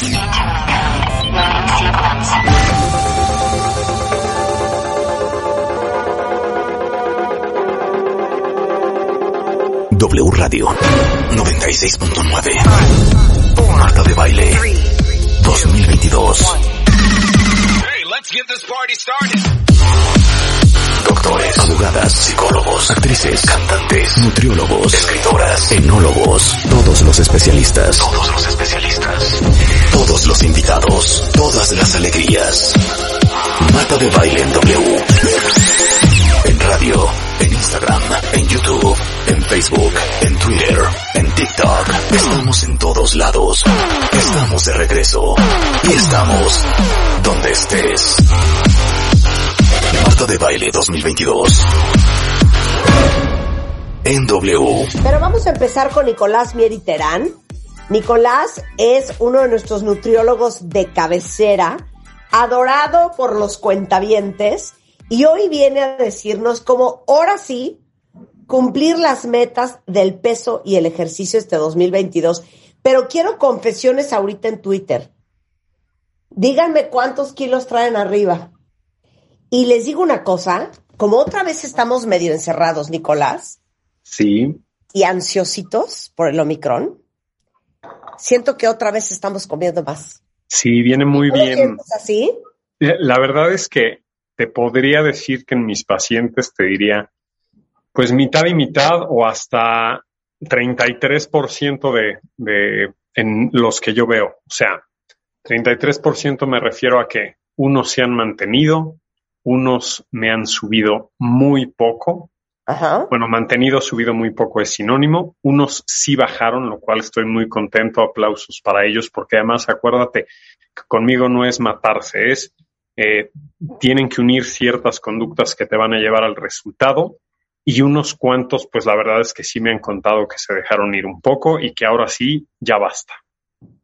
W Radio 96.9 Marta de Baile 2022 Doctores, abogadas, psicólogos, actrices, cantantes, nutriólogos, escritoras, enólogos, todos los especialistas, todos los especialistas, todos los invitados, todas las alegrías. Marta de Baile en W. En radio, en Instagram, en YouTube, en Facebook, en Twitter, en TikTok. Estamos en todos lados. Estamos de regreso. Y estamos donde estés. Marta de Baile 2022. En W. Pero vamos a empezar con Nicolás Mieri Terán. Nicolás es uno de nuestros nutriólogos de cabecera, adorado por los cuentavientes, y hoy viene a decirnos cómo ahora sí cumplir las metas del peso y el ejercicio este 2022. Pero quiero confesiones ahorita en Twitter. Díganme cuántos kilos traen arriba. Y les digo una cosa, como otra vez estamos medio encerrados, Nicolás, Sí, y ansiositos por el Omicron, siento que otra vez estamos comiendo más. sí, viene muy ¿No lo bien. así? La verdad es que te podría decir que en mis pacientes te diría, pues mitad y mitad o hasta 33% de, de en los que yo veo. O sea, 33% me refiero a que unos se han mantenido, unos me han subido muy poco. Ajá. Bueno, mantenido, subido muy poco es sinónimo. Unos sí bajaron, lo cual estoy muy contento. Aplausos para ellos, porque además acuérdate que conmigo no es matarse, es eh, tienen que unir ciertas conductas que te van a llevar al resultado y unos cuantos, pues la verdad es que sí me han contado que se dejaron ir un poco y que ahora sí ya basta,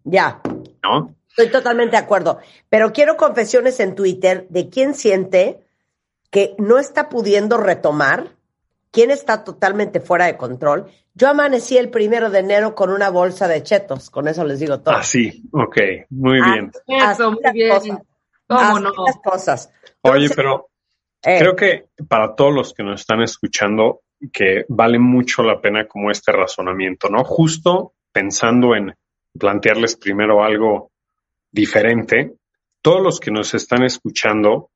Ya, ¿no? estoy totalmente de acuerdo. Pero quiero confesiones en Twitter de quién siente que no está pudiendo retomar, quién está totalmente fuera de control. Yo amanecí el primero de enero con una bolsa de chetos, con eso les digo todo. Ah, sí, ok, muy bien. Así Eso, muy las bien. cosas. ¿Cómo Así no? las cosas. Oye, pero eh, Creo que para todos los que nos están escuchando, que vale mucho la pena como este razonamiento, ¿no? Justo pensando en plantearles primero algo diferente, todos los que nos están escuchando,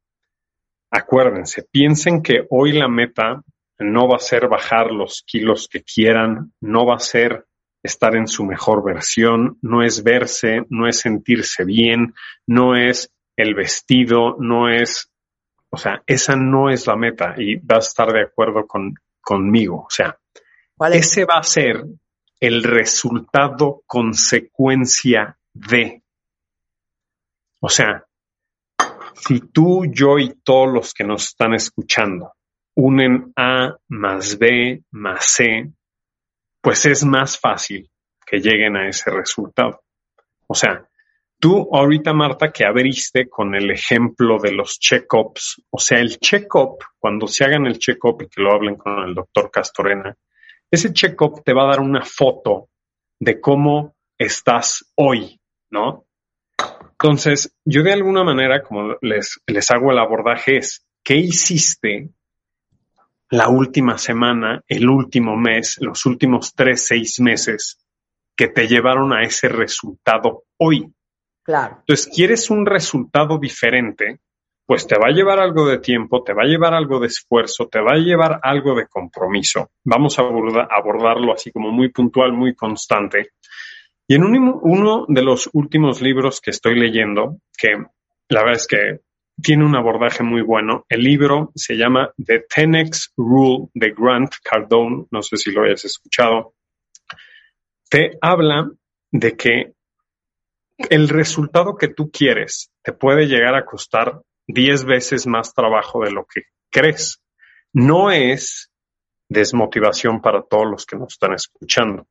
acuérdense, piensen que hoy la meta no va a ser bajar los kilos que quieran, no va a ser estar en su mejor versión, no es verse, no es sentirse bien, no es el vestido, no es o sea, esa no es la meta y vas a estar de acuerdo con, conmigo. O sea, ¿cuál es? ese va a ser el resultado consecuencia de. O sea, si tú, yo y todos los que nos están escuchando unen A más B más C, pues es más fácil que lleguen a ese resultado. O sea, Tú ahorita, Marta, que abriste con el ejemplo de los check-ups, o sea, el check-up, cuando se hagan el check-up y que lo hablen con el doctor Castorena, ese check-up te va a dar una foto de cómo estás hoy, ¿no? Entonces, yo de alguna manera, como les, les hago el abordaje, es, ¿qué hiciste la última semana, el último mes, los últimos tres, seis meses que te llevaron a ese resultado hoy? Claro. Entonces, quieres un resultado diferente, pues te va a llevar algo de tiempo, te va a llevar algo de esfuerzo, te va a llevar algo de compromiso. Vamos a aborda- abordarlo así como muy puntual, muy constante. Y en un- uno de los últimos libros que estoy leyendo, que la verdad es que tiene un abordaje muy bueno, el libro se llama The 10X Rule de Grant Cardone, no sé si lo hayas escuchado, te habla de que el resultado que tú quieres te puede llegar a costar 10 veces más trabajo de lo que crees. No es desmotivación para todos los que nos están escuchando.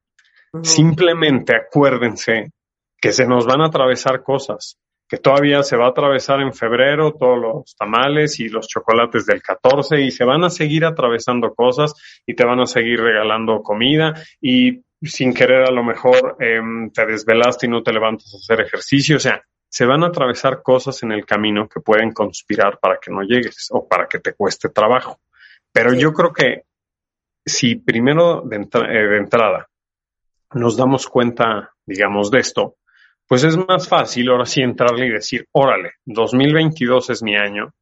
Simplemente acuérdense que se nos van a atravesar cosas, que todavía se va a atravesar en febrero todos los tamales y los chocolates del 14 y se van a seguir atravesando cosas y te van a seguir regalando comida y sin querer a lo mejor em, te desvelaste y no te levantas a hacer ejercicio, o sea, se van a atravesar cosas en el camino que pueden conspirar para que no llegues o para que te cueste trabajo. Pero yo creo que si primero de, eh, de entrada nos damos cuenta, digamos, de esto, pues es más fácil ahora sí entrarle y decir, órale, 2022 es mi año.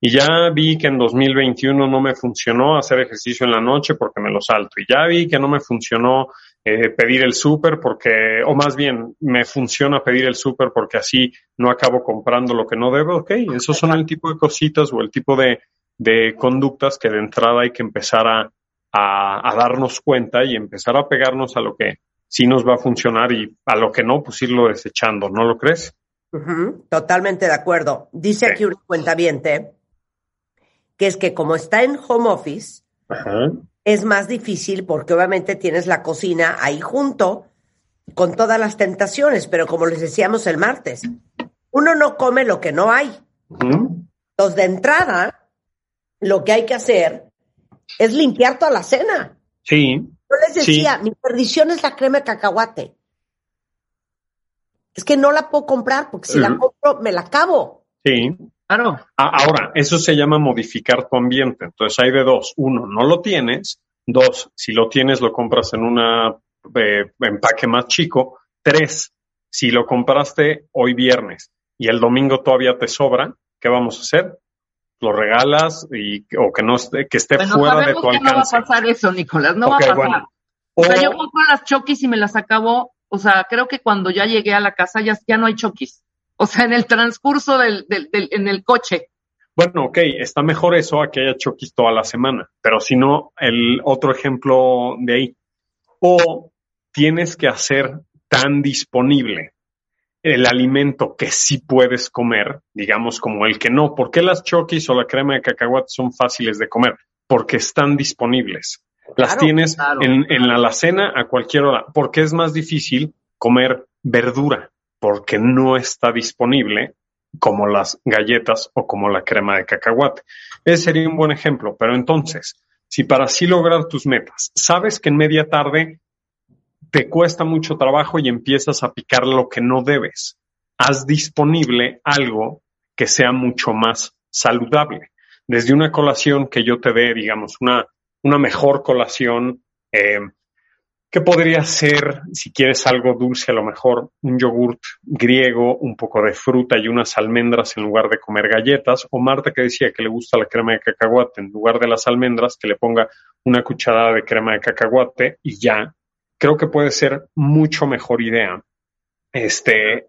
Y ya vi que en 2021 no me funcionó hacer ejercicio en la noche porque me lo salto. Y ya vi que no me funcionó eh, pedir el súper porque, o más bien, me funciona pedir el súper porque así no acabo comprando lo que no debo. Ok, esos son el tipo de cositas o el tipo de, de conductas que de entrada hay que empezar a, a, a darnos cuenta y empezar a pegarnos a lo que sí nos va a funcionar y a lo que no, pues irlo desechando, ¿no lo crees? Totalmente de acuerdo. Dice aquí un cuentaviente que es que como está en home office, es más difícil porque obviamente tienes la cocina ahí junto con todas las tentaciones, pero como les decíamos el martes, uno no come lo que no hay. Entonces, de entrada, lo que hay que hacer es limpiar toda la cena. Sí. Yo les decía, mi perdición es la crema de cacahuate. Es que no la puedo comprar porque si la compro me la acabo. Sí. Claro. Ahora, eso se llama modificar tu ambiente. Entonces hay de dos. Uno, no lo tienes. Dos, si lo tienes, lo compras en un eh, empaque más chico. Tres, si lo compraste hoy viernes y el domingo todavía te sobra, ¿qué vamos a hacer? Lo regalas y o que no esté, que esté fuera de tu alcance. No va a pasar eso, Nicolás, no va a pasar. O, sea, yo compro las chokis y me las acabo, o sea, creo que cuando ya llegué a la casa ya, ya no hay chokis. O sea, en el transcurso del, del, del, en el coche. Bueno, ok, está mejor eso a que haya chokis toda la semana, pero si no, el otro ejemplo de ahí. O tienes que hacer tan disponible el alimento que sí puedes comer, digamos como el que no. ¿Por qué las chokis o la crema de cacahuate son fáciles de comer? Porque están disponibles. Las tienes En, en la alacena a cualquier hora. ¿Por qué es más difícil comer verdura? Porque no está disponible como las galletas o como la crema de cacahuate. Ese sería un buen ejemplo. Pero entonces, si para así lograr tus metas, sabes que en media tarde te cuesta mucho trabajo y empiezas a picar lo que no debes. Haz disponible algo que sea mucho más saludable. Desde una colación que yo te dé, digamos, una, una mejor colación, eh, que podría ser, si quieres algo dulce, a lo mejor un yogurt griego, un poco de fruta y unas almendras en lugar de comer galletas. O Marta que decía que le gusta la crema de cacahuate, en lugar de las almendras, que le ponga una cucharada de crema de cacahuate y ya creo que puede ser mucho mejor idea este,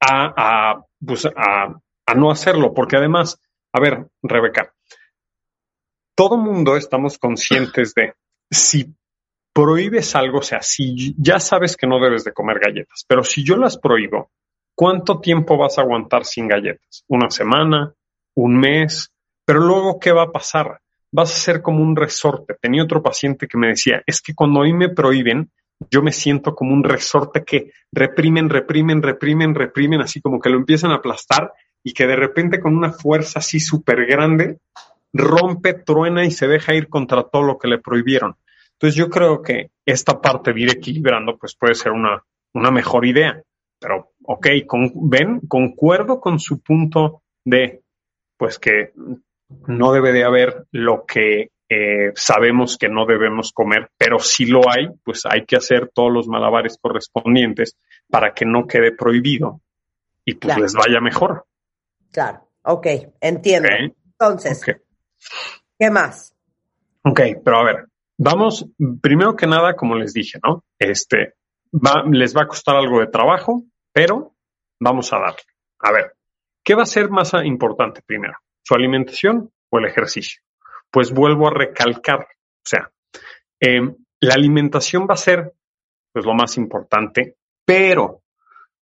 a, pues, a, a, no hacerlo, porque además, a ver, Rebeca, todo mundo estamos conscientes de si prohíbes algo, o sea, si ya sabes que no debes de comer galletas, pero si yo las prohíbo, ¿cuánto tiempo vas a aguantar sin galletas? ¿Una semana? ¿Un mes? Pero luego, ¿qué va a pasar? Vas a ser como un resorte. Tenía otro paciente que me decía, es que cuando a mí me prohíben, yo me siento como un resorte que reprimen, reprimen, reprimen, reprimen, así como que lo empiezan a aplastar y que de repente con una fuerza así súper grande rompe, truena y se deja ir contra todo lo que le prohibieron. Entonces yo creo que esta parte de ir equilibrando pues puede ser una, una mejor idea. Pero, ok, con, ven, concuerdo con su punto de pues que no debe de haber lo que eh, sabemos que no debemos comer, pero si lo hay, pues hay que hacer todos los malabares correspondientes para que no quede prohibido y pues les vaya mejor. Claro, ok, entiendo. Entonces, ¿qué más? Ok, pero a ver, vamos, primero que nada, como les dije, ¿no? Este, va, les va a costar algo de trabajo, pero vamos a darle. A ver, ¿qué va a ser más importante primero? ¿Su alimentación o el ejercicio? Pues vuelvo a recalcar, o sea, em, la alimentación va a ser pues lo más importante, pero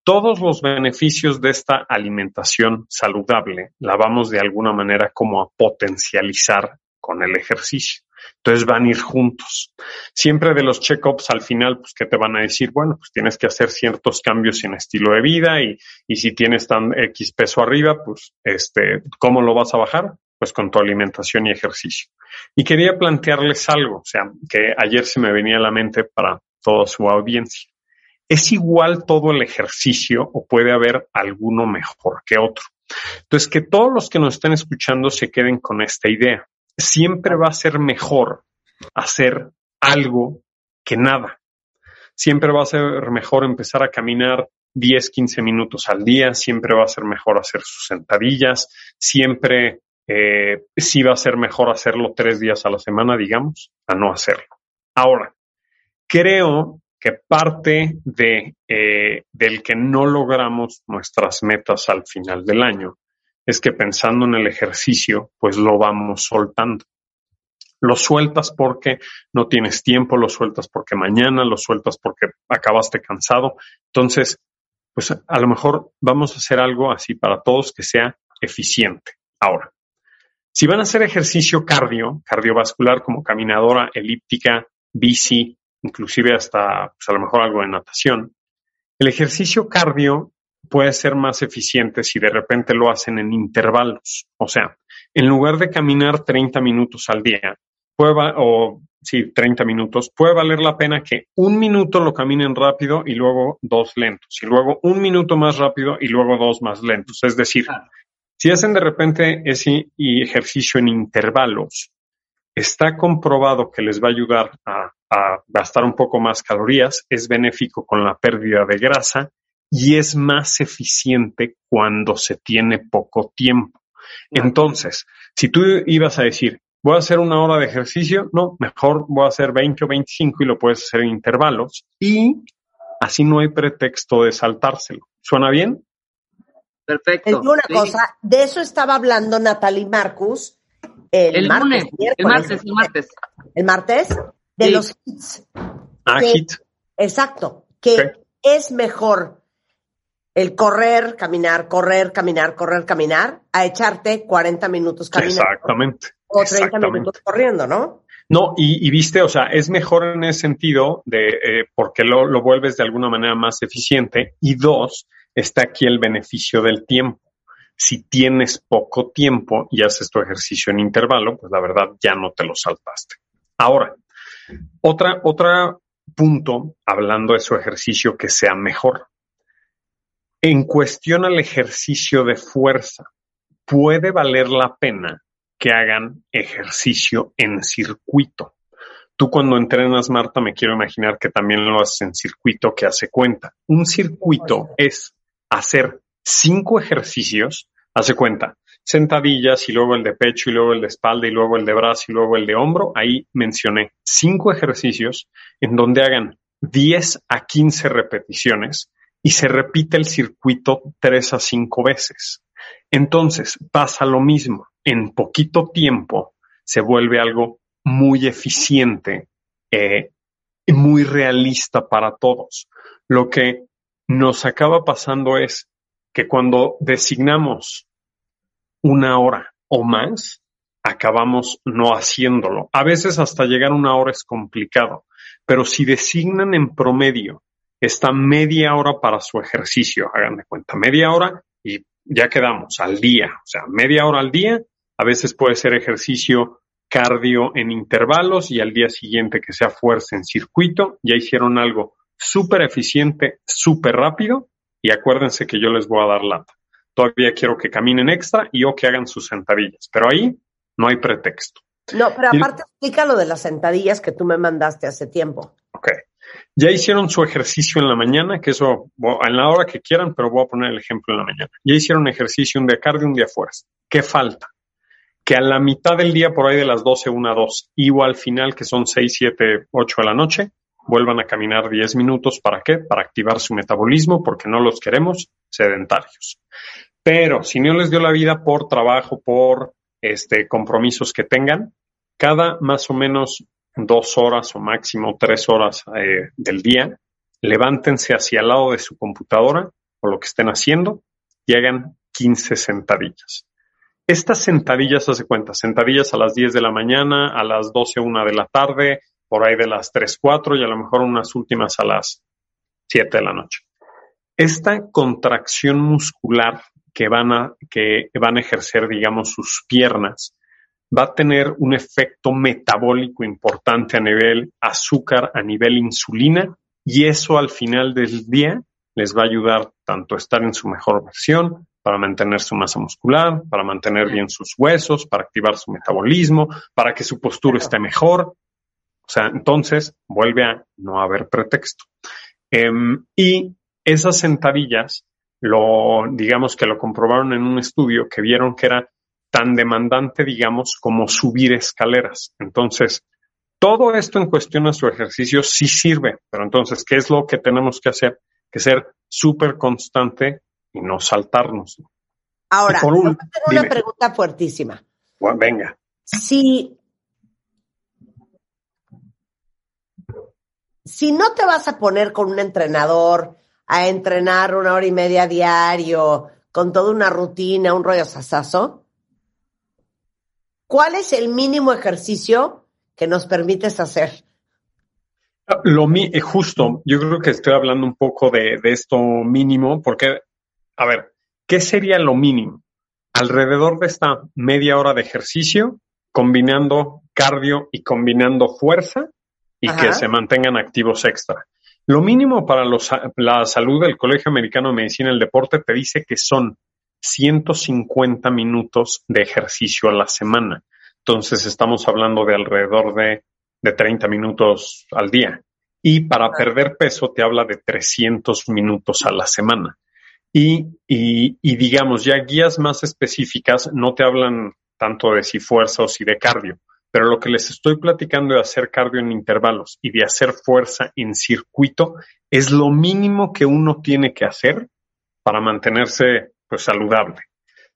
todos los beneficios de esta alimentación saludable la vamos de alguna manera como a potencializar con el ejercicio. Entonces van a ir juntos. Siempre de los check-ups al final, pues, ¿qué te van a decir? Bueno, pues tienes que hacer ciertos cambios en estilo de vida y, y si tienes tan X peso arriba, pues, este, ¿cómo lo vas a bajar? Pues con tu alimentación y ejercicio. Y quería plantearles algo, o sea, que ayer se me venía a la mente para toda su audiencia. ¿Es igual todo el ejercicio o puede haber alguno mejor que otro? Entonces, que todos los que nos estén escuchando se queden con esta idea. Siempre va a ser mejor hacer algo que nada. Siempre va a ser mejor empezar a caminar 10, 15 minutos al día, siempre va a ser mejor hacer sus sentadillas, siempre eh, sí va a ser mejor hacerlo tres días a la semana, digamos, a no hacerlo. Ahora, creo que parte de, eh, del que no logramos nuestras metas al final del año es que pensando en el ejercicio, pues lo vamos soltando. Lo sueltas porque no tienes tiempo, lo sueltas porque mañana, lo sueltas porque acabaste cansado. Entonces, pues a lo mejor vamos a hacer algo así para todos que sea eficiente. Ahora, si van a hacer ejercicio cardio, cardiovascular como caminadora, elíptica, bici, inclusive hasta pues a lo mejor algo de natación, el ejercicio cardio puede ser más eficiente si de repente lo hacen en intervalos. O sea, en lugar de caminar 30 minutos al día, puede, o sí, 30 minutos, puede valer la pena que un minuto lo caminen rápido y luego dos lentos, y luego un minuto más rápido y luego dos más lentos. Es decir, si hacen de repente ese ejercicio en intervalos, está comprobado que les va a ayudar a, gastar un poco más calorías, es benéfico con la pérdida de grasa y es más eficiente cuando se tiene poco tiempo. Entonces, si tú ibas a decir, voy a hacer una hora de ejercicio, no, mejor voy a hacer 20 o 25 y lo puedes hacer en intervalos y así no hay pretexto de saltárselo. ¿Suena bien? Perfecto. una cosa, de eso estaba hablando Natalie Marcus el, martes, el martes, el martes. El martes de los hits. Ah, hit. Exacto, que es mejor el correr, caminar, correr, caminar, correr, caminar, a echarte 40 minutos caminando. Exactamente. O 30 minutos corriendo, ¿no? No, y, viste, o sea, es mejor en ese sentido de eh, porque lo, lo vuelves de alguna manera más eficiente. Y dos, está aquí el beneficio del tiempo. Si tienes poco tiempo y haces tu ejercicio en intervalo, pues la verdad ya no te lo saltaste. Ahora, otra, otro punto, hablando de su ejercicio que sea mejor. En cuestión al ejercicio de fuerza, puede valer la pena que hagan ejercicio en circuito. Tú cuando entrenas, Marta, me quiero imaginar que también lo haces en circuito que hace cuenta. Un circuito es hacer cinco ejercicios, hace cuenta, sentadillas y luego el de pecho y luego el de espalda y luego el de brazo y luego el de hombro. Ahí mencioné cinco ejercicios en donde hagan 10 a 15 repeticiones y se repite el circuito tres a cinco veces. Entonces pasa lo mismo. En poquito tiempo se vuelve algo muy eficiente eh, muy realista para todos. Lo que nos acaba pasando es que cuando designamos una hora o más, acabamos no haciéndolo. A veces hasta llegar a una hora es complicado, pero si designan en promedio esta media hora para su ejercicio, hagan de cuenta, media hora y ya quedamos al día, o sea, media hora al día, a veces puede ser ejercicio cardio en intervalos y al día siguiente que sea fuerza en circuito, ya hicieron algo súper eficiente, súper rápido y acuérdense que yo les voy a dar lata. Todavía quiero que caminen extra y o que hagan sus sentadillas, pero ahí no hay pretexto. No, pero aparte explica lo de las sentadillas que tú me mandaste hace tiempo. Ok. Ya hicieron su ejercicio en la mañana, que eso en la hora que quieran, pero voy a poner el ejemplo en la mañana. Ya hicieron ejercicio un día cardio, un día fuerza. ¿Qué falta? Que a la mitad del día, por ahí de las 12, 1, 2, y o al final, que son 6, 7, 8 de la noche, vuelvan a caminar 10 minutos. ¿Para qué? Para activar su metabolismo, porque no los queremos sedentarios. Pero si no les dio la vida por trabajo, por este, compromisos que tengan, cada más o menos dos horas o máximo tres horas eh, del día, levántense hacia el lado de su computadora o lo que estén haciendo y hagan 15 sentadillas. Estas sentadillas, hace cuenta, sentadillas a las 10 de la mañana, a las 12, 1 de la tarde, por ahí de las 3, 4 y a lo mejor unas últimas a las 7 de la noche. Esta contracción muscular que van a, que van a ejercer, digamos, sus piernas, va a tener un efecto metabólico importante a nivel azúcar, a nivel insulina, y eso al final del día les va a ayudar tanto a estar en su mejor versión, para mantener su masa muscular, para mantener bien sus huesos, para activar su metabolismo, para que su postura esté mejor. O sea, entonces vuelve a no haber pretexto. Em, y esas sentadillas, lo, digamos que lo comprobaron en un estudio que vieron que era tan demandante, digamos, como subir escaleras. Entonces, todo esto en cuestión a su ejercicio sí sirve, pero entonces, ¿qué es lo que tenemos que hacer? Que ser súper constante y no saltarnos. Ahora, tengo una pregunta fuertísima. venga. Si, si no te vas a poner con un entrenador a entrenar una hora y media diario, con toda una rutina, un rollo sasazo, ¿cuál es el mínimo ejercicio que nos permites hacer? Lo eh, justo, yo creo que estoy hablando un poco de, de esto mínimo, porque a ver, ¿qué sería lo mínimo? Alrededor de esta media hora de ejercicio, combinando cardio y combinando fuerza y que se mantengan activos extra. Lo mínimo para la salud del Colegio Americano de Medicina y el Deporte te dice que son 150 minutos de ejercicio a la semana. Entonces estamos hablando de alrededor de, de 30 minutos al día. Y para perder peso te habla de 300 minutos a la semana. Y, y, digamos, ya guías más específicas no te hablan tanto de si fuerza o si de cardio, pero lo que les estoy platicando de hacer cardio en intervalos y de hacer fuerza en circuito es lo mínimo que uno tiene que hacer para mantenerse pues saludable.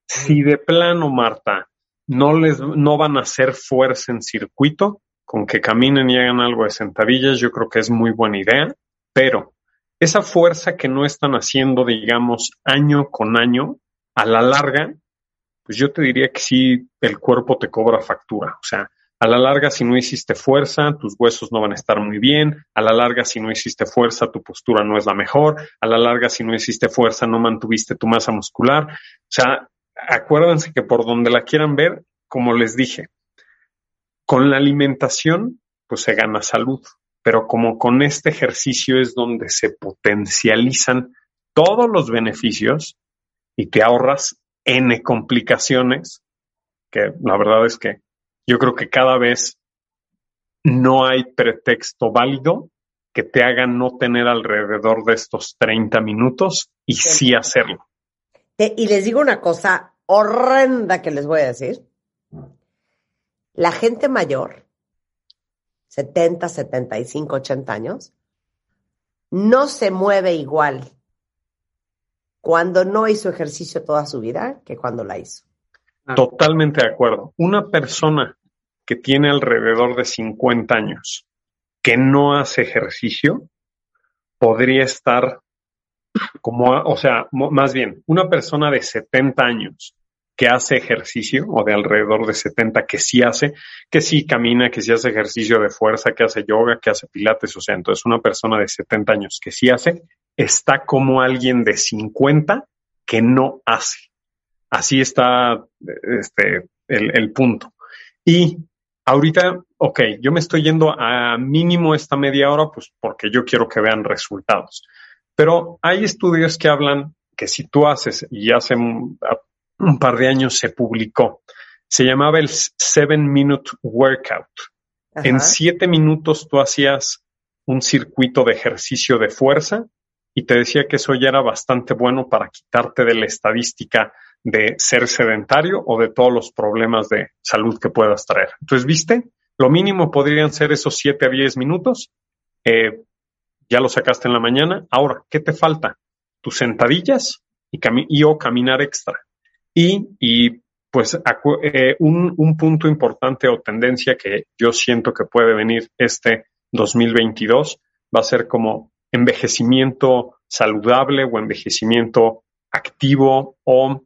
Si de plano, Marta, no les no van a hacer fuerza en circuito, con que caminen y hagan algo de sentadillas, yo creo que es muy buena idea, pero esa fuerza que no están haciendo, digamos, año con año, a la larga, pues yo te diría que sí, el cuerpo te cobra factura. O sea, a la larga, si no hiciste fuerza, tus huesos no van a estar muy bien. A la larga, si no hiciste fuerza, tu postura no es la mejor. A la larga, si no hiciste fuerza, no mantuviste tu masa muscular. O sea, acuérdense que por donde la quieran ver, como les dije, con la alimentación, pues se gana salud pero como con este ejercicio es donde se potencializan todos los beneficios y te ahorras N complicaciones, que la verdad es que yo creo que cada vez no hay pretexto válido que te haga no tener alrededor de estos 30 minutos y sí, hacerlo. y les digo una cosa horrenda que les voy a decir. La gente mayor 70, 75, 80 años, no se mueve igual cuando no hizo ejercicio toda su vida que cuando la hizo. Ah. Totalmente de acuerdo. Una persona que tiene alrededor de 50 años que no hace ejercicio podría estar como, o sea, más bien, una persona de 70 años que hace ejercicio o de alrededor de 70 que sí hace, que sí camina, que sí hace ejercicio de fuerza, que hace yoga, que hace pilates, o sea, entonces una persona de 70 años que sí hace, está como alguien de 50 que no hace. Así está este, el, el punto. Y ahorita, ok, yo me estoy yendo a mínimo esta media hora, pues porque yo quiero que vean resultados. Pero hay estudios que hablan que si tú haces y hacen un par de años se publicó. Se llamaba el Seven Minute Workout. En siete minutos tú hacías un circuito de ejercicio de fuerza y te decía que eso ya era bastante bueno para quitarte de la estadística de ser sedentario o de todos los problemas de salud que puedas traer. Entonces, ¿viste? Lo mínimo podrían ser esos siete a diez minutos. Eh, ya lo sacaste en la mañana. Ahora, ¿qué te falta? Tus sentadillas y, y o caminar extra. Y, y pues eh, un, un, punto importante o tendencia que yo siento que puede venir este 2022 va a ser como envejecimiento saludable o envejecimiento activo o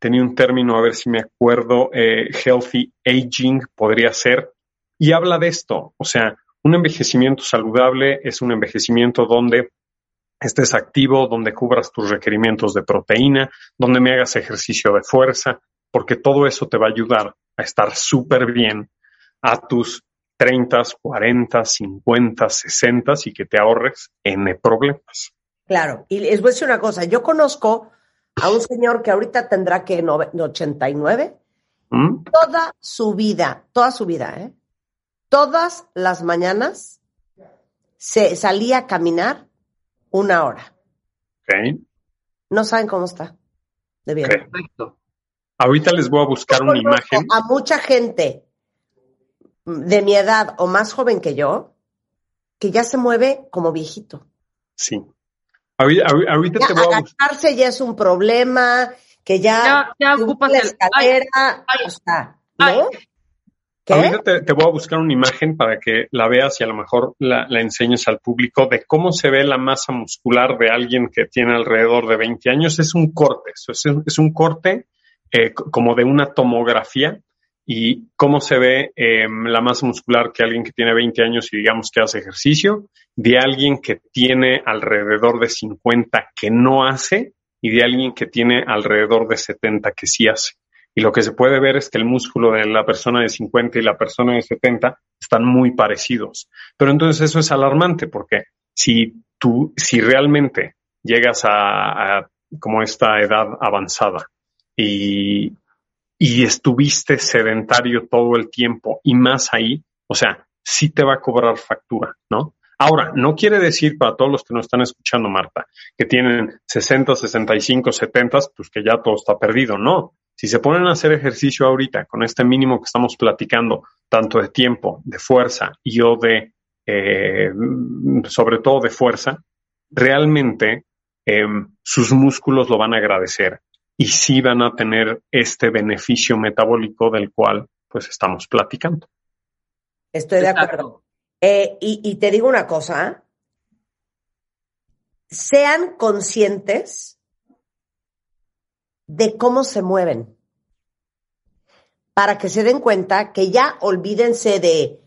tenía un término, a ver si me acuerdo, eh, healthy aging podría ser. Y habla de esto, o sea, un envejecimiento saludable es un envejecimiento donde estés activo, donde cubras tus requerimientos de proteína, donde me hagas ejercicio de fuerza, porque todo eso te va a ayudar a estar súper bien a tus 30, 40, 50, 60 y que te ahorres N problemas. Claro, y les voy a decir una cosa, yo conozco a un señor que ahorita tendrá que 89, ¿Mm? toda su vida, toda su vida, ¿eh? Todas las mañanas se salía a caminar una hora. Okay. No saben cómo está. De bien. Perfecto. Ahorita les voy a buscar una imagen. A mucha gente de mi edad o más joven que yo que ya se mueve como viejito. Sí. Ahorita, te voy a buscar. ya es un problema, que ya, ya, ocupas la escalera, ¿no? Ahorita te, voy a buscar una imagen para que la veas y a lo mejor la, enseñes al público de cómo se ve la masa muscular de alguien que tiene alrededor de 20 años. Es un corte, es, es un corte eh, como de una tomografía y cómo se ve em, la masa muscular que alguien que tiene 20 años y digamos que hace ejercicio, de alguien que tiene alrededor de 50 que no hace y de alguien que tiene alrededor de 70 que sí hace. Y lo que se puede ver es que el músculo de la persona de 50 y la persona de 70 están muy parecidos. Pero entonces eso es alarmante porque si tú, si realmente llegas a, como esta edad avanzada y, y estuviste sedentario todo el tiempo y más ahí, o sea, sí te va a cobrar factura, ¿no? Ahora, no quiere decir para todos los que nos están escuchando, Marta, que tienen 60, 65, 70, pues que ya todo está perdido. No. Si se ponen a hacer ejercicio ahorita con este mínimo que estamos platicando, tanto de tiempo, de fuerza y o de, eh, sobre todo de fuerza, realmente em, sus músculos lo van a agradecer y sí van a tener este beneficio metabólico del cual pues estamos platicando. Estoy de acuerdo. Eh, y, te digo una cosa, sean conscientes de cómo se mueven para que se den cuenta que ya olvídense de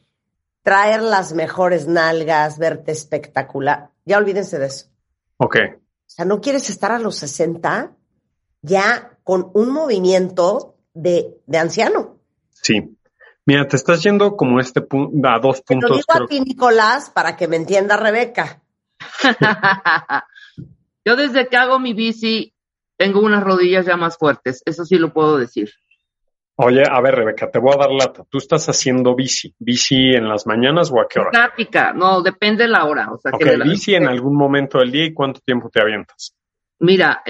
traer las mejores nalgas, verte espectacular. Ya olvídense de eso. Ok. O sea, no quieres estar a los 60 ya con un movimiento de, de anciano. Sí. Mira, te estás yendo como este punto, a dos puntos. Te lo digo a ti, Nicolás, para que me entienda Rebeca. Yo desde que hago mi bici tengo unas rodillas ya más fuertes, eso sí lo puedo decir. Oye, a ver, Rebeca, te voy a dar lata. ¿Tú estás haciendo bici? ¿Bici en las mañanas o a qué hora? Práctica, no, depende de la hora. O sea, que bici en algún momento del día y cuánto tiempo te avientas. Mira,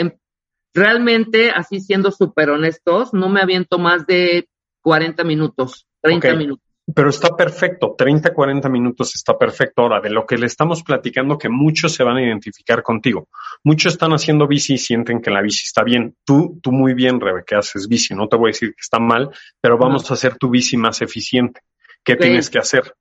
realmente, así siendo súper honestos, no me aviento más de 40 minutos. 30 minutos. Pero está perfecto, 30, 40 minutos está perfecto. Ahora, de lo que le estamos platicando, que muchos se van a identificar contigo. Muchos están haciendo bici y sienten que la bici está bien. Tú, tú muy bien, Rebeca, haces bici. No te voy a decir que está mal, pero vamos a hacer tu bici más eficiente. ¿Qué tienes que hacer?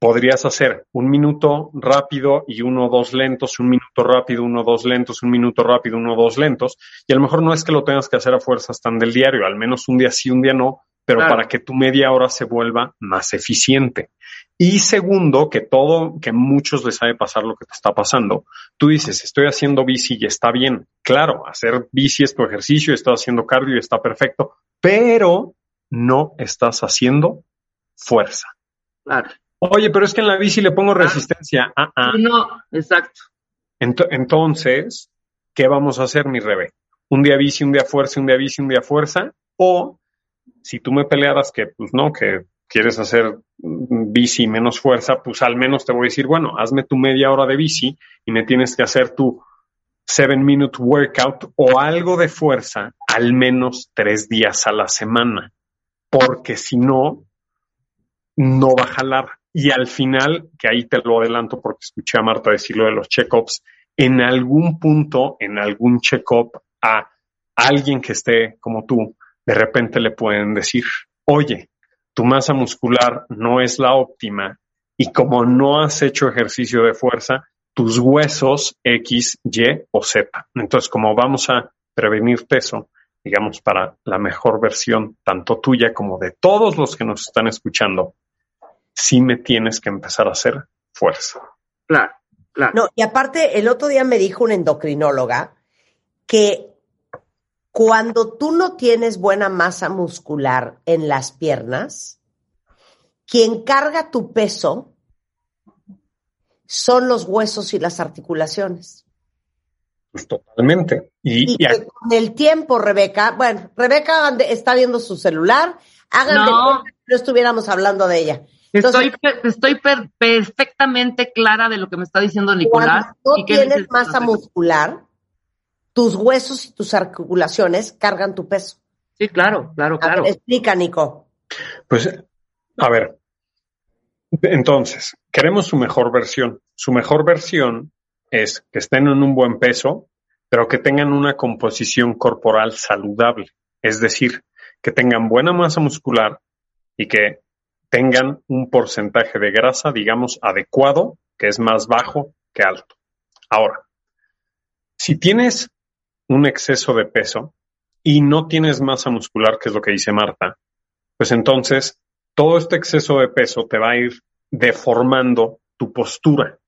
Podrías hacer un minuto rápido y uno dos lentos, un minuto rápido, uno dos lentos, un minuto rápido, uno dos lentos. Y a lo mejor no es que lo tengas que hacer a fuerzas tan del diario, al menos un día sí, un día no, pero para que tu media hora se vuelva más eficiente. Y segundo, que todo, que muchos les sabe pasar lo que te está pasando. Tú dices, estoy haciendo bici y está bien. Claro, hacer bici es tu ejercicio, estás haciendo cardio y está perfecto, pero no estás haciendo fuerza. Claro. Oye, pero es que en la bici le pongo resistencia. Ah, ah. No, exacto. entonces, ¿qué vamos a hacer, mi Rebe? Un día bici, un día fuerza, un día bici, un día fuerza, o si tú me pelearas que, pues no, que quieres hacer bici menos fuerza, pues al menos te voy a decir, bueno, hazme tu media hora de bici y me tienes que hacer tu seven minute workout o algo de fuerza al menos tres días a la semana, porque si no, no va a jalar. Y al final, que ahí te lo adelanto porque escuché a Marta decir lo de los check-ups, en algún punto, en algún check-up a alguien que esté como tú, de repente le pueden decir, oye, tu masa muscular no es la óptima y como no has hecho ejercicio de fuerza, tus huesos X, Y o Z. Entonces, como vamos a prevenir eso, digamos, para la mejor versión, tanto tuya como de todos los que nos están escuchando, sí me tienes que empezar a hacer fuerza. Claro, claro. No, y aparte, el otro día me dijo una endocrinóloga que cuando tú no tienes buena masa muscular en las piernas, quien carga tu peso son los huesos y las articulaciones. Pues totalmente. Y, con el tiempo, Rebeca, bueno, Rebeca está viendo su celular, hagan no. que no estuviéramos hablando de ella. Estoy, estoy perfectamente clara de lo que me está diciendo Nicolás. Cuando no tienes masa muscular, tus huesos y tus articulaciones cargan tu peso. Sí, claro, claro, claro. explica, Nico. Pues, a ver, entonces, queremos su mejor versión. Su mejor versión es que estén en un buen peso, pero que tengan una composición corporal saludable. Es decir, que tengan buena masa muscular y que tengan un porcentaje de grasa, digamos, adecuado, que es más bajo que alto. Ahora, si tienes un exceso de peso y no tienes masa muscular, que es lo que dice Marta, pues entonces todo este exceso de peso te va a ir deformando tu postura.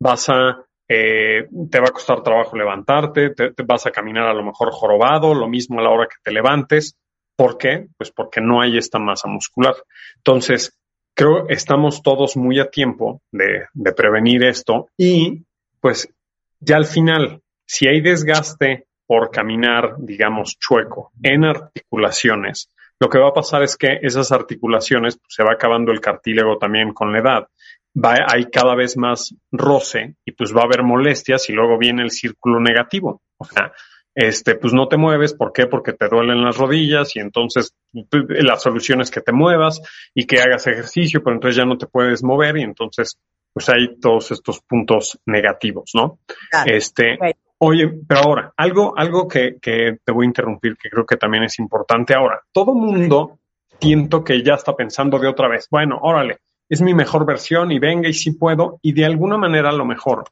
Vas a, eh, te va a costar trabajo levantarte, te, vas a caminar a lo mejor jorobado, lo mismo a la hora que te levantes. ¿Por qué? Pues porque no hay esta masa muscular. Entonces, creo estamos todos muy a tiempo de, de prevenir esto y pues ya al final si hay desgaste por caminar, digamos, chueco en articulaciones, lo que va a pasar es que esas articulaciones pues, se va acabando el cartílago también con la edad. Va, hay cada vez más roce y pues va a haber molestias y luego viene el círculo negativo. O sea, este, pues no te mueves, ¿por qué? Porque te duelen las rodillas y entonces pues, la solución es que te muevas y que hagas ejercicio, pero entonces ya no te puedes mover y entonces pues hay todos estos puntos negativos, ¿no? Este, Oye, pero ahora, algo, algo que, que, te voy a interrumpir, que creo que también es importante ahora. Todo mundo siento que ya está pensando de otra vez, bueno, órale, es mi mejor versión y venga y sí puedo, y de alguna manera a lo mejor.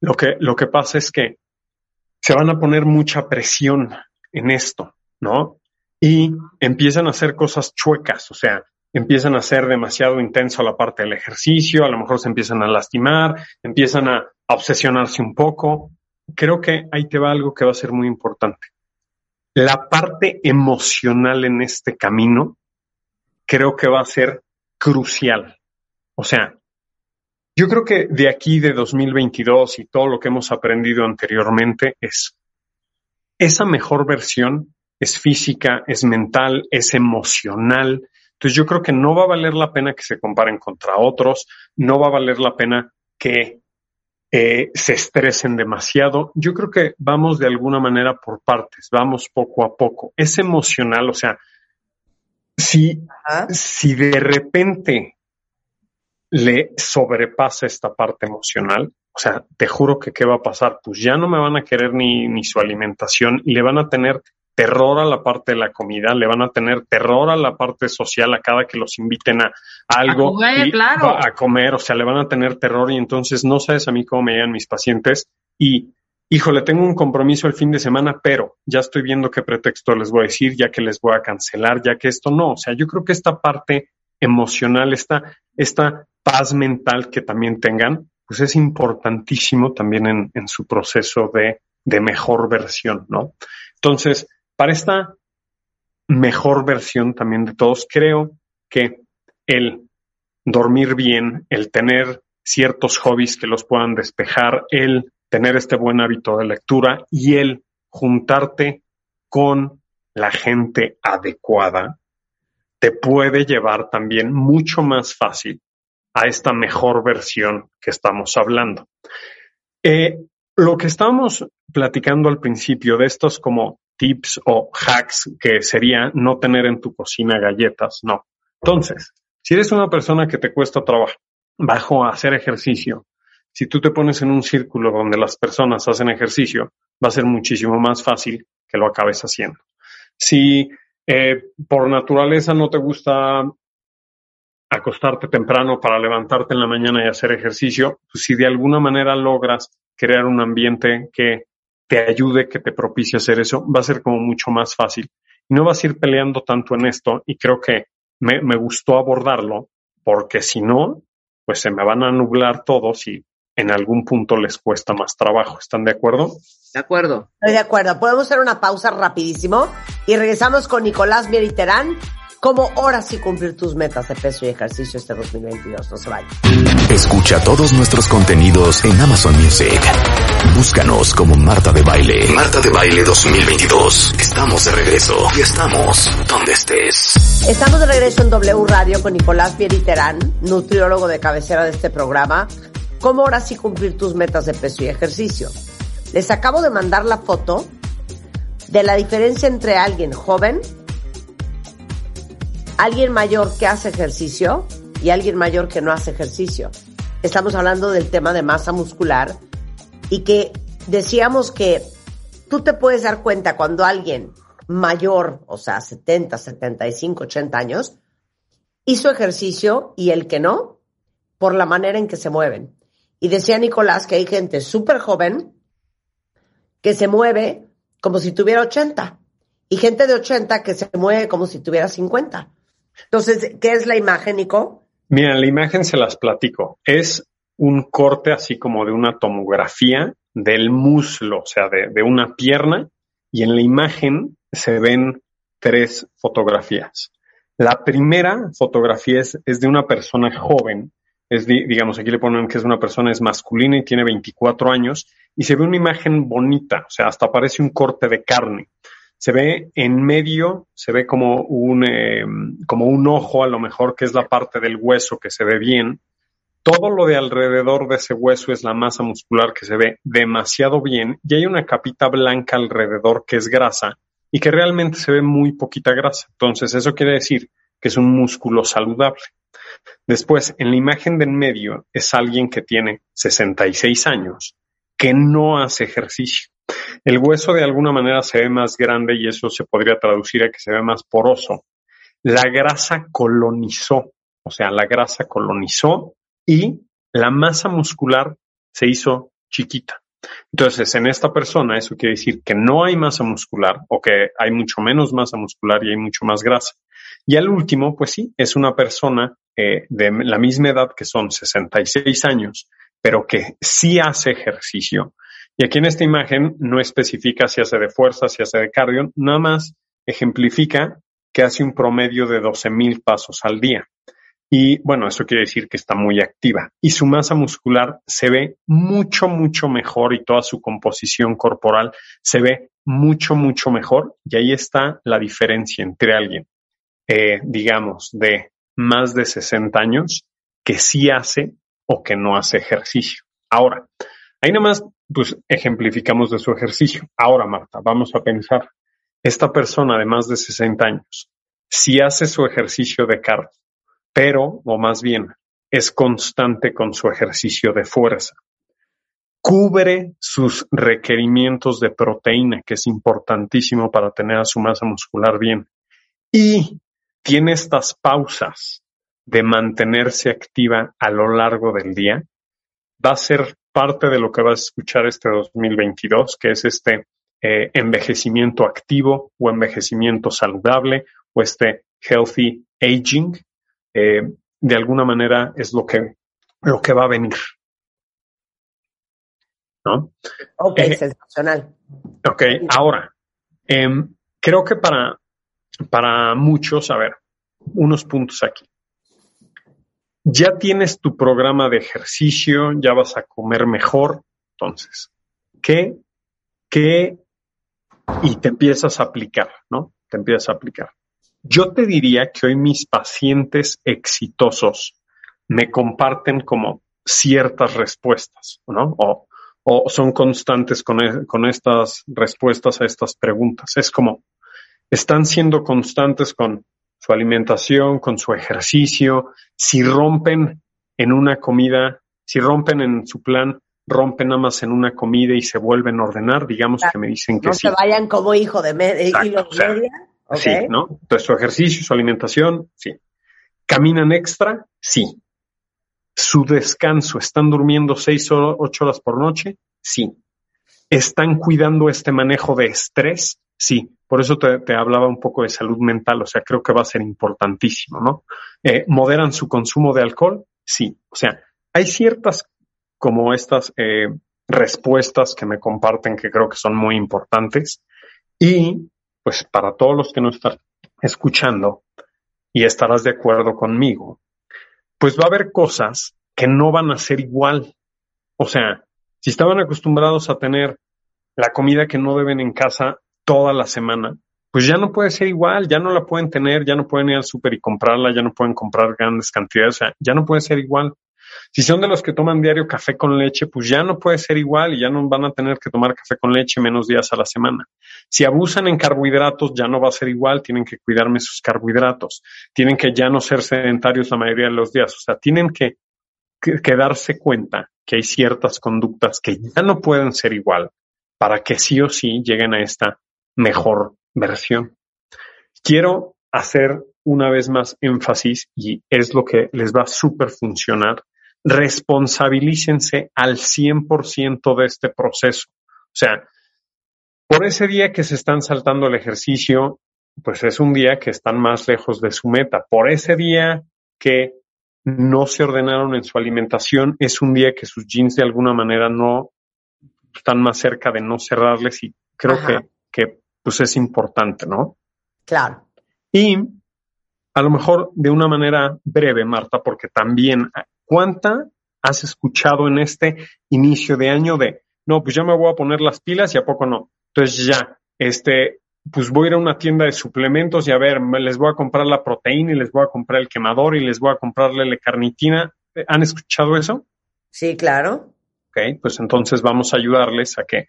Lo que, lo que pasa es que se van a poner mucha presión en esto, ¿no? Y empiezan a hacer cosas chuecas, o sea, empiezan a ser demasiado intenso la parte del ejercicio, a lo mejor se empiezan a lastimar, empiezan a, obsesionarse un poco. Creo que ahí te va algo que va a ser muy importante. La parte emocional en este camino creo que va a ser crucial. O sea, yo creo que de aquí de 2022 y todo lo que hemos aprendido anteriormente es esa mejor versión es física, es mental, es emocional. Entonces yo creo que no va a valer la pena que se comparen contra otros, no va a valer la pena que eh, se estresen demasiado. Yo creo que vamos de alguna manera por partes, vamos poco a poco. Es emocional, o sea, si, si de repente le sobrepasa esta parte emocional, o sea, te juro que qué va a pasar, pues ya no me van a querer ni, ni su alimentación. Le van a tener terror a la parte de la comida, le van a tener terror a la parte social a cada que los inviten a, algo a comer, claro. a comer, o sea, le van a tener terror y entonces no sabes a mí cómo me llegan mis pacientes. Y híjole, tengo un compromiso el fin de semana, pero ya estoy viendo qué pretexto les voy a decir, ya que les voy a cancelar, ya que esto no, o sea, yo creo que esta parte emocional, esta, esta paz mental que también tengan, pues es importantísimo también en, en su proceso de, de mejor versión, ¿no? Entonces, para esta mejor versión también de todos, creo que el dormir bien, el tener ciertos hobbies que los puedan despejar, el tener este buen hábito de lectura y el juntarte con la gente adecuada, te puede llevar también mucho más fácil a esta mejor versión que estamos hablando. Eh, lo que estábamos platicando al principio de estos como tips o hacks que sería no tener en tu cocina galletas, no. Entonces, si eres una persona que te cuesta trabajo, bajo hacer ejercicio, si tú te pones en un círculo donde las personas hacen ejercicio, va a ser muchísimo más fácil que lo acabes haciendo. Si eh, por naturaleza no te gusta acostarte temprano para levantarte en la mañana y hacer ejercicio, pues si de alguna manera logras crear un ambiente que te ayude, que te propicie hacer eso, va a ser como mucho más fácil. No vas a ir peleando tanto en esto y creo que me, me gustó abordarlo porque si no, pues se me van a nublar todos y en algún punto les cuesta más trabajo. ¿Están de acuerdo? De acuerdo. Estoy de acuerdo. Podemos hacer una pausa rapidísimo y regresamos con Nicolás Mieriterán como horas y cumplir tus metas de peso y ejercicio este 2022. No se vayan. Escucha todos nuestros contenidos en Amazon Music. Búscanos como Marta de Baile. Marta de Baile 2022. Estamos de regreso y estamos donde estés. Estamos de regreso en W Radio con Nicolás Mieriterán, nutriólogo de cabecera de este programa. ¿Cómo ahora sí cumplir tus metas de peso y ejercicio? Les acabo de mandar la foto de la diferencia entre alguien joven, alguien mayor que hace ejercicio y alguien mayor que no hace ejercicio. Estamos hablando del tema de masa muscular y que decíamos que tú te puedes dar cuenta cuando alguien mayor, o sea, 70, 75, 80 años, hizo ejercicio y el que no, por la manera en que se mueven. Y decía Nicolás que hay gente súper joven que se mueve como si tuviera 80 y gente de 80 que se mueve como si tuviera 50. Entonces, ¿qué es la imagen, Nico? Mira, la imagen se las platico. Es un corte así como de una tomografía del muslo, o sea, de, una pierna, y en la imagen se ven tres fotografías. La primera fotografía es de una persona joven es, digamos, aquí le ponen que es una persona, es masculina y tiene 24 años, y se ve una imagen bonita, o sea, hasta parece un corte de carne. Se ve en medio, se ve como un, em, como un ojo, a lo mejor que es la parte del hueso que se ve bien. Todo lo de alrededor de ese hueso es la masa muscular que se ve demasiado bien y hay una capita blanca alrededor que es grasa y que realmente se ve muy poquita grasa. Entonces, eso quiere decir que es un músculo saludable. Después, en la imagen de en medio es alguien que tiene 66 años, que no hace ejercicio. El hueso de alguna manera se ve más grande y eso se podría traducir a que se ve más poroso. La grasa colonizó, o sea, la grasa colonizó y la masa muscular se hizo chiquita. Entonces, en esta persona eso quiere decir que no hay masa muscular o que hay mucho menos masa muscular y hay mucho más grasa. Y al último, pues sí, es una persona eh, de la misma edad que son 66 años, pero que sí hace ejercicio. Y aquí en esta imagen no especifica si hace de fuerza, si hace de cardio, nada más ejemplifica que hace un promedio de 12 mil pasos al día. Y bueno, eso quiere decir que está muy activa. Y su masa muscular se ve mucho, mucho mejor y toda su composición corporal se ve mucho, mucho mejor. Y ahí está la diferencia entre alguien, eh, digamos, de más de 60 años que sí hace o que no hace ejercicio. Ahora, ahí nomás, pues ejemplificamos de su ejercicio. Ahora, Marta, vamos a pensar, esta persona de más de 60 años, si hace su ejercicio de cardio, pero, o más bien, es constante con su ejercicio de fuerza. Cubre sus requerimientos de proteína, que es importantísimo para tener a su masa muscular bien. Y tiene estas pausas de mantenerse activa a lo largo del día, va a ser parte de lo que vas a escuchar este 2022, que es este eh, envejecimiento activo o envejecimiento saludable o este healthy aging. Eh, de alguna manera es lo que, lo que va a venir. ¿No? Ok, eh, sensacional. Ok, ahora, em, creo que para, para muchos, a ver, unos puntos aquí. Ya tienes tu programa de ejercicio, ya vas a comer mejor, entonces, ¿qué, qué? Y te empiezas a aplicar, ¿no? Te empiezas a aplicar. Yo te diría que hoy mis pacientes exitosos me comparten como ciertas respuestas, ¿no? O, son constantes con, e, con estas respuestas a estas preguntas. Es como, están siendo constantes con su alimentación, con su ejercicio, si rompen en una comida, si rompen en su plan, rompen nada más en una comida y se vuelven a ordenar, digamos que me dicen que sí. No se vayan como hijo de media. Sí, ¿no? Entonces su ejercicio, su alimentación, sí. ¿Caminan extra? Sí. ¿Su descanso? ¿Están durmiendo seis o ocho horas por noche? Sí. ¿Están cuidando este manejo de estrés? Sí. Por eso te, hablaba un poco de salud mental, o sea, creo que va a ser importantísimo, ¿no? Eh, ¿Moderan su consumo de alcohol? Sí. O sea, hay ciertas como estas eh, respuestas que me comparten que creo que son muy importantes. Y pues para todos los que nos están escuchando y estarás de acuerdo conmigo, pues va a haber cosas que no van a ser igual. O sea, si estaban acostumbrados a tener la comida que no deben en casa toda la semana, pues ya no puede ser igual, ya no la pueden tener, ya no pueden ir al súper y comprarla, ya no pueden comprar grandes cantidades, o sea, ya no puede ser igual. Si son de los que toman diario café con leche, pues ya no puede ser igual y ya no van a tener que tomar café con leche menos días a la semana. Si abusan en carbohidratos, ya no va a ser igual, tienen que cuidarme sus carbohidratos, tienen que ya no ser sedentarios la mayoría de los días, o sea, tienen que, que darse cuenta que hay ciertas conductas que ya no pueden ser igual para que sí o sí lleguen a esta mejor versión. Quiero hacer una vez más énfasis y es lo que les va a súper funcionar. Responsabilícense al 100% de este proceso. O sea, por ese día que se están saltando el ejercicio, pues es un día que están más lejos de su meta. Por ese día que no se ordenaron en su alimentación, es un día que sus jeans de alguna manera no están más cerca de no cerrarles y creo que, que pues es importante, ¿no? Claro. Y a lo mejor de una manera breve, Marta, porque también, ¿cuánta has escuchado en este inicio de año de, no, pues ya me voy a poner las pilas y a poco no? Entonces ya, este, pues voy a ir a una tienda de suplementos y a ver, les voy a comprar la proteína y les voy a comprar el quemador y les voy a comprarle la carnitina. ¿Han escuchado eso? Sí, claro. Ok, pues entonces vamos a ayudarles a que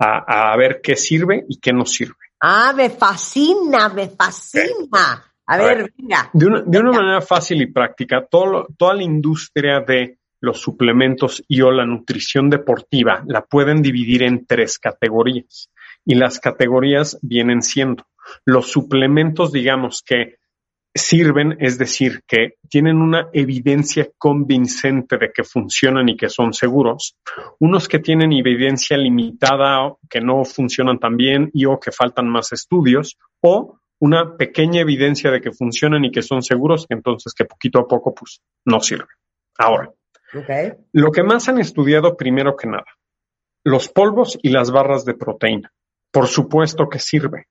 a, ver qué sirve y qué no sirve. Ah, me fascina, me fascina. A, ver, venga. De una, manera fácil y práctica, todo, toda la industria de los suplementos y o la nutrición deportiva la pueden dividir en tres categorías. Y las categorías vienen siendo los suplementos, digamos que sirven, es decir, que tienen una evidencia convincente de que funcionan y que son seguros, unos que tienen evidencia limitada, que no funcionan tan bien y o que faltan más estudios, o una pequeña evidencia de que funcionan y que son seguros, entonces que poquito a poco pues no sirven. Ahora, lo que más han estudiado primero que nada, los polvos y las barras de proteína. Por supuesto que sirve.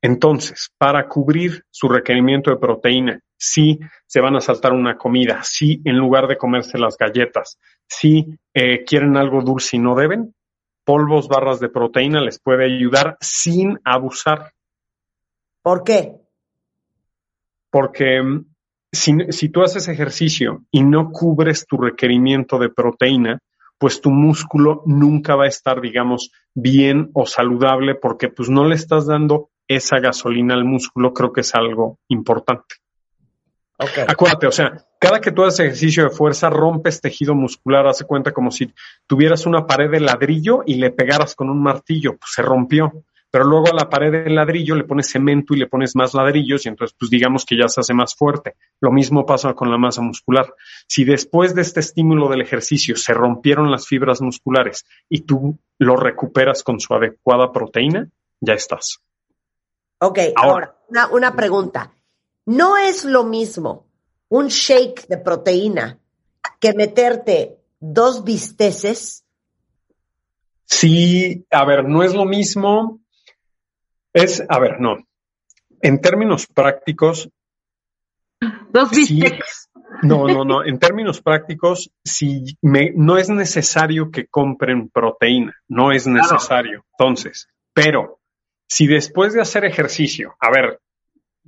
Entonces, para cubrir su requerimiento de proteína, si se van a saltar una comida, si en lugar de comerse las galletas, si eh, quieren algo dulce y no deben, polvos, barras de proteína les puede ayudar sin abusar. ¿Por qué? Porque mm, si, si tú haces ejercicio y no cubres tu requerimiento de proteína, pues tu músculo nunca va a estar, digamos, bien o saludable porque pues no le estás dando esa gasolina al músculo, creo que es algo importante. Okay. Acuérdate, o sea, cada que tú haces ejercicio de fuerza, rompes tejido muscular, hace cuenta como si tuvieras una pared de ladrillo y le pegaras con un martillo, pues se rompió. Pero luego a la pared de ladrillo le pones cemento y le pones más ladrillos y entonces pues digamos que ya se hace más fuerte. Lo mismo pasa con la masa muscular. Si después de este estímulo del ejercicio se rompieron las fibras musculares y tú lo recuperas con su adecuada proteína, ya estás. Ok, ahora, una, pregunta. ¿No es lo mismo un shake de proteína que meterte dos bisteces? Sí, a ver, no es lo mismo. Es, a ver, no. En términos prácticos. Dos bisteces. no, no, no. En términos prácticos, si me, no es necesario que compren proteína, no es necesario. Entonces, pero si después de hacer ejercicio, a ver,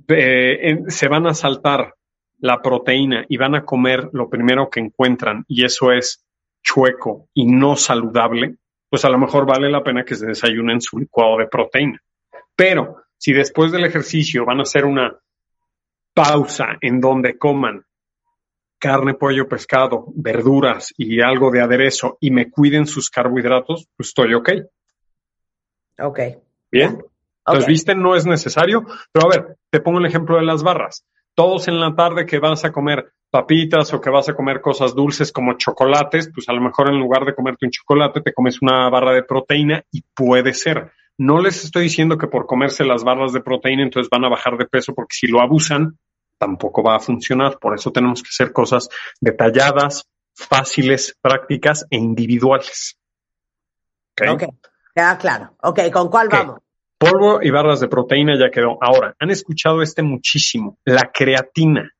eh, se van a saltar la proteína y van a comer lo primero que encuentran y eso es chueco y no saludable, pues a lo mejor vale la pena que se desayunen su licuado de proteína. Pero si después del ejercicio van a hacer una pausa en donde coman carne, pollo, pescado, verduras y algo de aderezo y me cuiden sus carbohidratos, pues estoy ok. Ok. Bien. Entonces, viste, no es necesario. Pero a ver, te pongo el ejemplo de las barras. Todos en la tarde que vas a comer papitas o que vas a comer cosas dulces como chocolates, pues a lo mejor en lugar de comerte un chocolate te comes una barra de proteína y puede ser. No les estoy diciendo que por comerse las barras de proteína entonces van a bajar de peso porque si lo abusan tampoco va a funcionar. Por eso tenemos que hacer cosas detalladas, fáciles, prácticas e individuales. Ok, queda claro. Ok, ¿con cuál vamos? Polvo y barras de proteína ya quedó. Ahora, han escuchado este muchísimo, la creatina.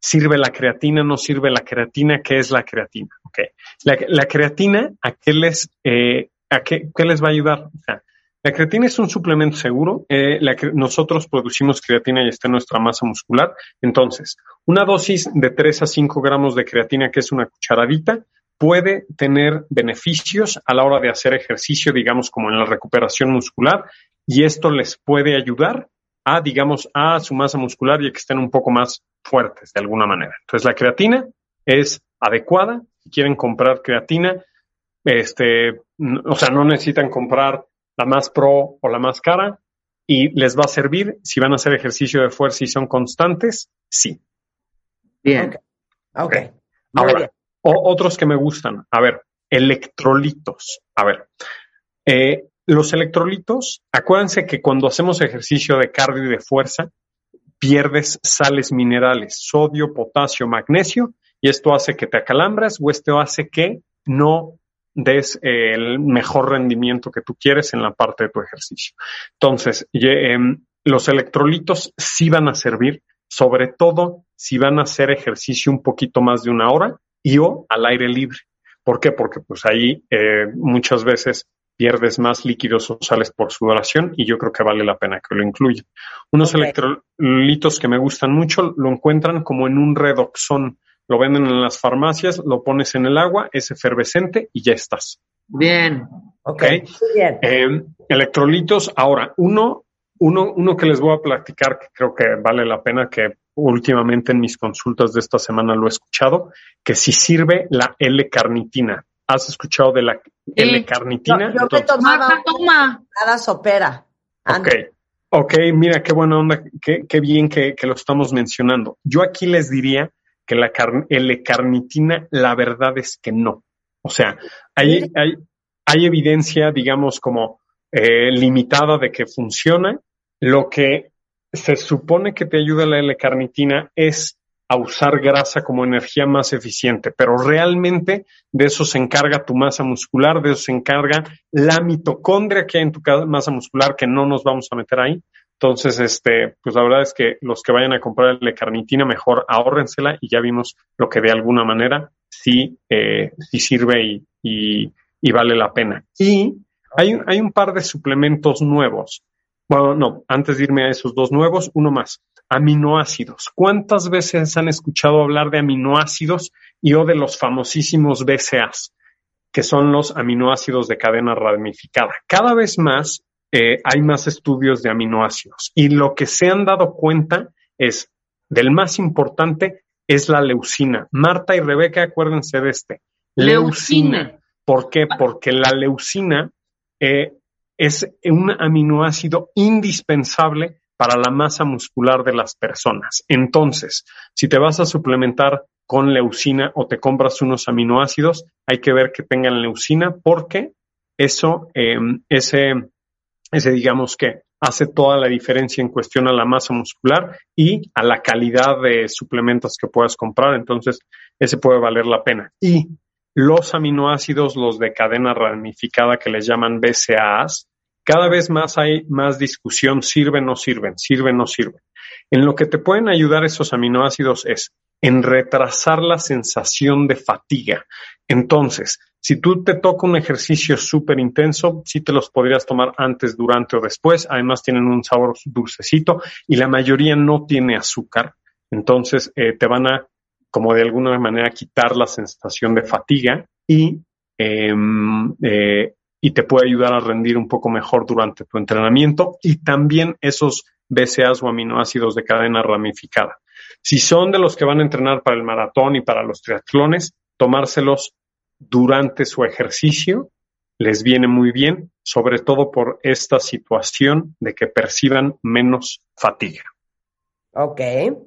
¿Sirve la creatina? ¿No sirve la creatina? ¿Qué es la creatina? Okay. La, creatina, ¿a qué les, eh, a qué, qué, les va a ayudar? O sea, la creatina es un suplemento seguro. Eh, la, nosotros producimos creatina y está en nuestra masa muscular. Entonces, una dosis de 3 a 5 gramos de creatina, que es una cucharadita, puede tener beneficios a la hora de hacer ejercicio, digamos, como en la recuperación muscular, y esto les puede ayudar a, digamos, a su masa muscular y a que estén un poco más fuertes de alguna manera. Entonces, la creatina es adecuada. Si quieren comprar creatina, este, o sea, no necesitan comprar la más pro o la más cara y les va a servir si van a hacer ejercicio de fuerza y son constantes, sí. Bien. Ok. okay. Ahora, otros que me gustan. A ver, electrolitos. A ver, eh, los electrolitos, acuérdense que cuando hacemos ejercicio de cardio y de fuerza, pierdes sales minerales, sodio, potasio, magnesio, y esto hace que te acalambras o esto hace que no des el mejor rendimiento que tú quieres en la parte de tu ejercicio. Entonces, em, los electrolitos sí van a servir, sobre todo si van a hacer ejercicio un poquito más de una hora y o al aire libre. ¿Por qué? Porque pues ahí eh, muchas veces pierdes más líquidos o sales por sudoración y yo creo que vale la pena que lo incluyan. Unos electrolitos que me gustan mucho lo encuentran como en un redoxón. Lo venden en las farmacias, lo pones en el agua, es efervescente y ya estás. Bien. Ok. Bien. Eh, electrolitos. Ahora, uno, uno, uno que les voy a platicar que creo que vale la pena que últimamente en mis consultas de esta semana lo he escuchado, que si sirve la L-carnitina. ¿Has escuchado de la L-carnitina? Yo, que tomaba toma. Nada sopera. Ok. Ok, mira qué buena onda, qué, qué bien que, que, lo estamos mencionando. Yo aquí les diría que la L-carnitina, la verdad es que no. O sea, hay, hay, hay evidencia, digamos, como eh, limitada de que funciona. Lo que se supone que te ayuda la L-carnitina es a usar grasa como energía más eficiente, pero realmente de eso se encarga tu masa muscular, de eso se encarga la mitocondria que hay en tu masa muscular, que no nos vamos a meter ahí. Entonces, este, pues la verdad es que los que vayan a comprar la carnitina, mejor ahórrensela y ya vimos lo que de alguna manera sí, eh, sí sirve y, y, vale la pena. Y hay, hay un par de suplementos nuevos. Bueno, no, antes de irme a esos dos nuevos, uno más aminoácidos. ¿Cuántas veces han escuchado hablar de aminoácidos y o de los famosísimos BCAs, que son los aminoácidos de cadena ramificada? Cada vez más eh, hay más estudios de aminoácidos y lo que se han dado cuenta es, del más importante, es la leucina. Marta y Rebeca, acuérdense de este. Leucina. ¿Por qué? Porque la leucina eh, es un aminoácido indispensable para la masa muscular de las personas. Entonces, si te vas a suplementar con leucina o te compras unos aminoácidos, hay que ver que tengan leucina porque eso, em, ese, ese digamos que hace toda la diferencia en cuestión a la masa muscular y a la calidad de suplementos que puedas comprar. Entonces, ese puede valer la pena. Y los aminoácidos, los de cadena ramificada que les llaman BCAAs, cada vez más hay más discusión, sirven, no sirven, sirven, no sirven. En lo que te pueden ayudar esos aminoácidos es en retrasar la sensación de fatiga. Entonces, si tú te toca un ejercicio súper intenso, sí te los podrías tomar antes, durante o después. Además, tienen un sabor dulcecito y la mayoría no tiene azúcar. Entonces, eh, te van a, como de alguna manera, quitar la sensación de fatiga y em, eh, y te puede ayudar a rendir un poco mejor durante tu entrenamiento y también esos BCAAs o aminoácidos de cadena ramificada. Si son de los que van a entrenar para el maratón y para los triatlones, tomárselos durante su ejercicio les viene muy bien, sobre todo por esta situación de que perciban menos fatiga. Ok,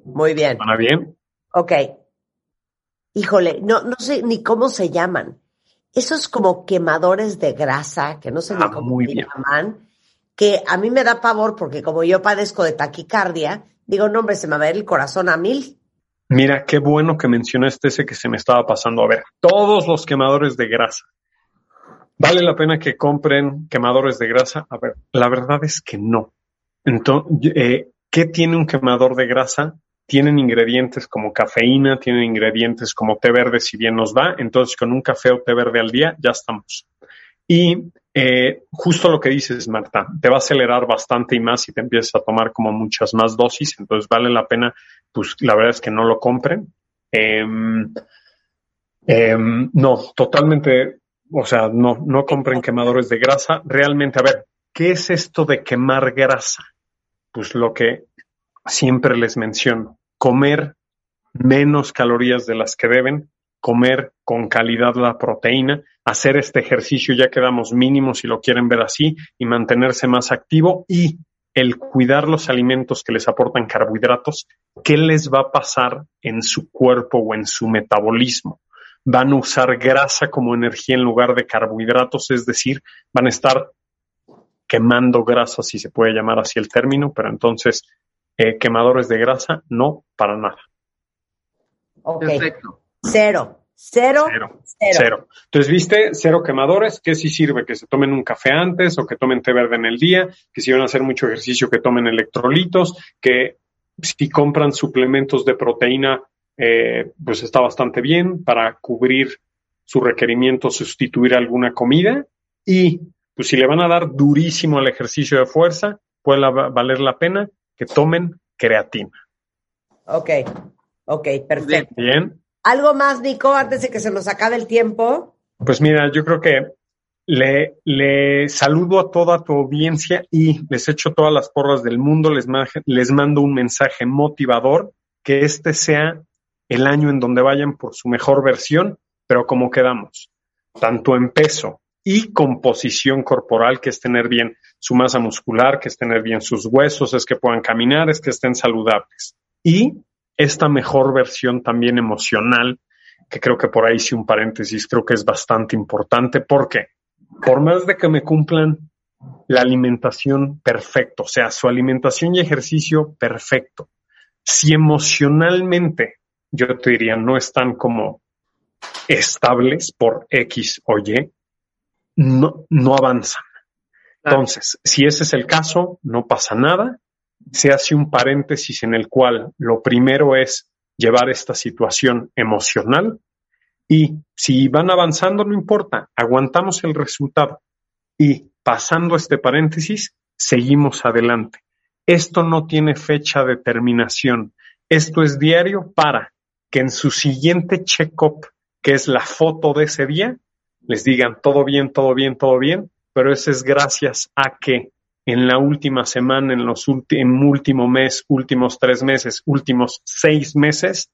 muy bien. ¿Van bien? Ok. Híjole, no, no sé ni cómo se llaman esos como quemadores de grasa, que no sé ni ah, cómo se llaman, que a mí me da pavor porque como yo padezco de taquicardia, digo, no hombre, se me va a ver el corazón a mil. Mira, qué bueno que mencionaste ese que se me estaba pasando. A ver, todos los quemadores de grasa. ¿Vale la pena que compren quemadores de grasa? A ver, la verdad es que no. Entonces, eh, ¿qué tiene un quemador de grasa? Tienen ingredientes como cafeína, tienen ingredientes como té verde, si bien nos da. Entonces, con un café o té verde al día, ya estamos. Y eh, justo lo que dices, Marta, te va a acelerar bastante y más si te empiezas a tomar como muchas más dosis. Entonces, vale la pena, pues la verdad es que no lo compren. Em, em, no, totalmente o sea, no, no compren quemadores de grasa. Realmente, a ver, ¿qué es esto de quemar grasa? Pues lo que siempre les menciono, comer menos calorías de las que deben, comer con calidad la proteína, hacer este ejercicio, ya quedamos mínimos si lo quieren ver así, y mantenerse más activo y el cuidar los alimentos que les aportan carbohidratos, ¿qué les va a pasar en su cuerpo o en su metabolismo? van a usar grasa como energía en lugar de carbohidratos, es decir, van a estar quemando grasa, si se puede llamar así el término, pero entonces eh, quemadores de grasa, no, para nada. Ok. Perfecto. Cero. Cero, cero, cero. Entonces, viste, cero quemadores, que si sirve que se tomen un café antes o que tomen té verde en el día, que si van a hacer mucho ejercicio, que tomen electrolitos, que si compran suplementos de proteína, eh, pues está bastante bien para cubrir su requerimiento, sustituir alguna comida y pues si le van a dar durísimo al ejercicio de fuerza, puede valer la pena que tomen creatina. Ok, ok, perfecto. Bien. ¿Algo más, Nico, antes de que se nos acabe el tiempo? Pues mira, yo creo que le, le saludo a toda tu audiencia y les echo todas las porras del mundo, les, les mando un mensaje motivador, que este sea el año en donde vayan por su mejor versión, pero como quedamos, tanto en peso y composición corporal, que es tener bien su masa muscular, que es tener bien sus huesos, es que puedan caminar, es que estén saludables. Y esta mejor versión también emocional, que creo que por ahí sí un paréntesis, creo que es bastante importante, porque por más de que me cumplan la alimentación perfecto, o sea, su alimentación y ejercicio perfecto, si emocionalmente yo te diría, no están como estables por X o Y, no, no avanzan. Entonces, si ese es el caso, no pasa nada. Se hace un paréntesis en el cual lo primero es llevar esta situación emocional y si van avanzando, no importa, aguantamos el resultado y pasando este paréntesis, seguimos adelante. Esto no tiene fecha de terminación. Esto es diario para que en su siguiente check-up, que es la foto de ese día, les digan todo bien, todo bien, todo bien, pero eso es gracias a que en la última semana, en los en último mes, últimos tres meses, últimos seis meses,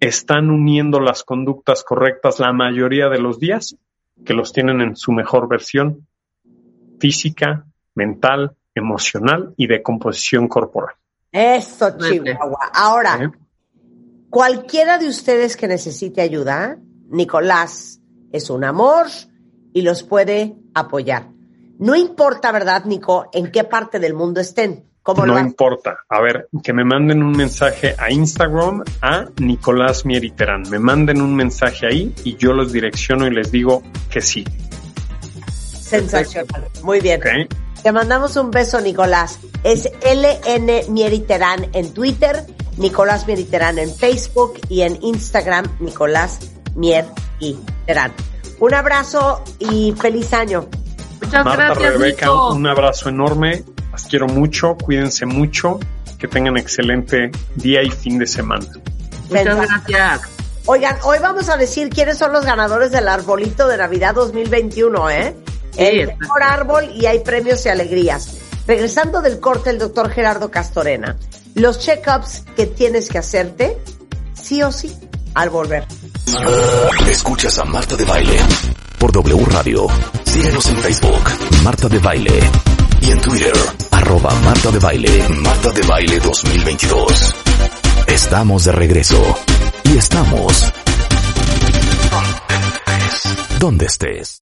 están uniendo las conductas correctas la mayoría de los días, que los tienen en su mejor versión física, mental, emocional y de composición corporal. Eso, Chihuahua. Ahora, Cualquiera de ustedes que necesite ayuda, Nicolás es un amor y los puede apoyar. No importa, ¿verdad, Nico, en qué parte del mundo estén? ¿Cómo no importa. A ver, que me manden un mensaje a Instagram a Nicolás Mieriterán. Me manden un mensaje ahí y yo los direcciono y les digo que sí. Sensacional. Muy bien. Te mandamos un beso, Nicolás. Es LN Mieriterán en Twitter Nicolás Mieriterán en Facebook y en Instagram Nicolás Mieriterán. Un abrazo y feliz año. Muchas gracias. Rebeca, un abrazo enorme. Las quiero mucho. Cuídense mucho. Que tengan excelente día y fin de semana. Muchas gracias. Oigan, hoy vamos a decir quiénes son los ganadores del arbolito de Navidad 2021, ¿eh? El mejor árbol y hay premios y alegrías. Regresando del corte, el doctor Gerardo Castorena los check-ups que tienes que hacerte, sí o sí, al volver. Escuchas a Marta de Baile por W Radio. Síguenos en Facebook, Marta de Baile. Y en Twitter, arroba Marta de Baile, Marta de Baile 2022. Estamos de regreso. Y estamos... ¿Dónde estés?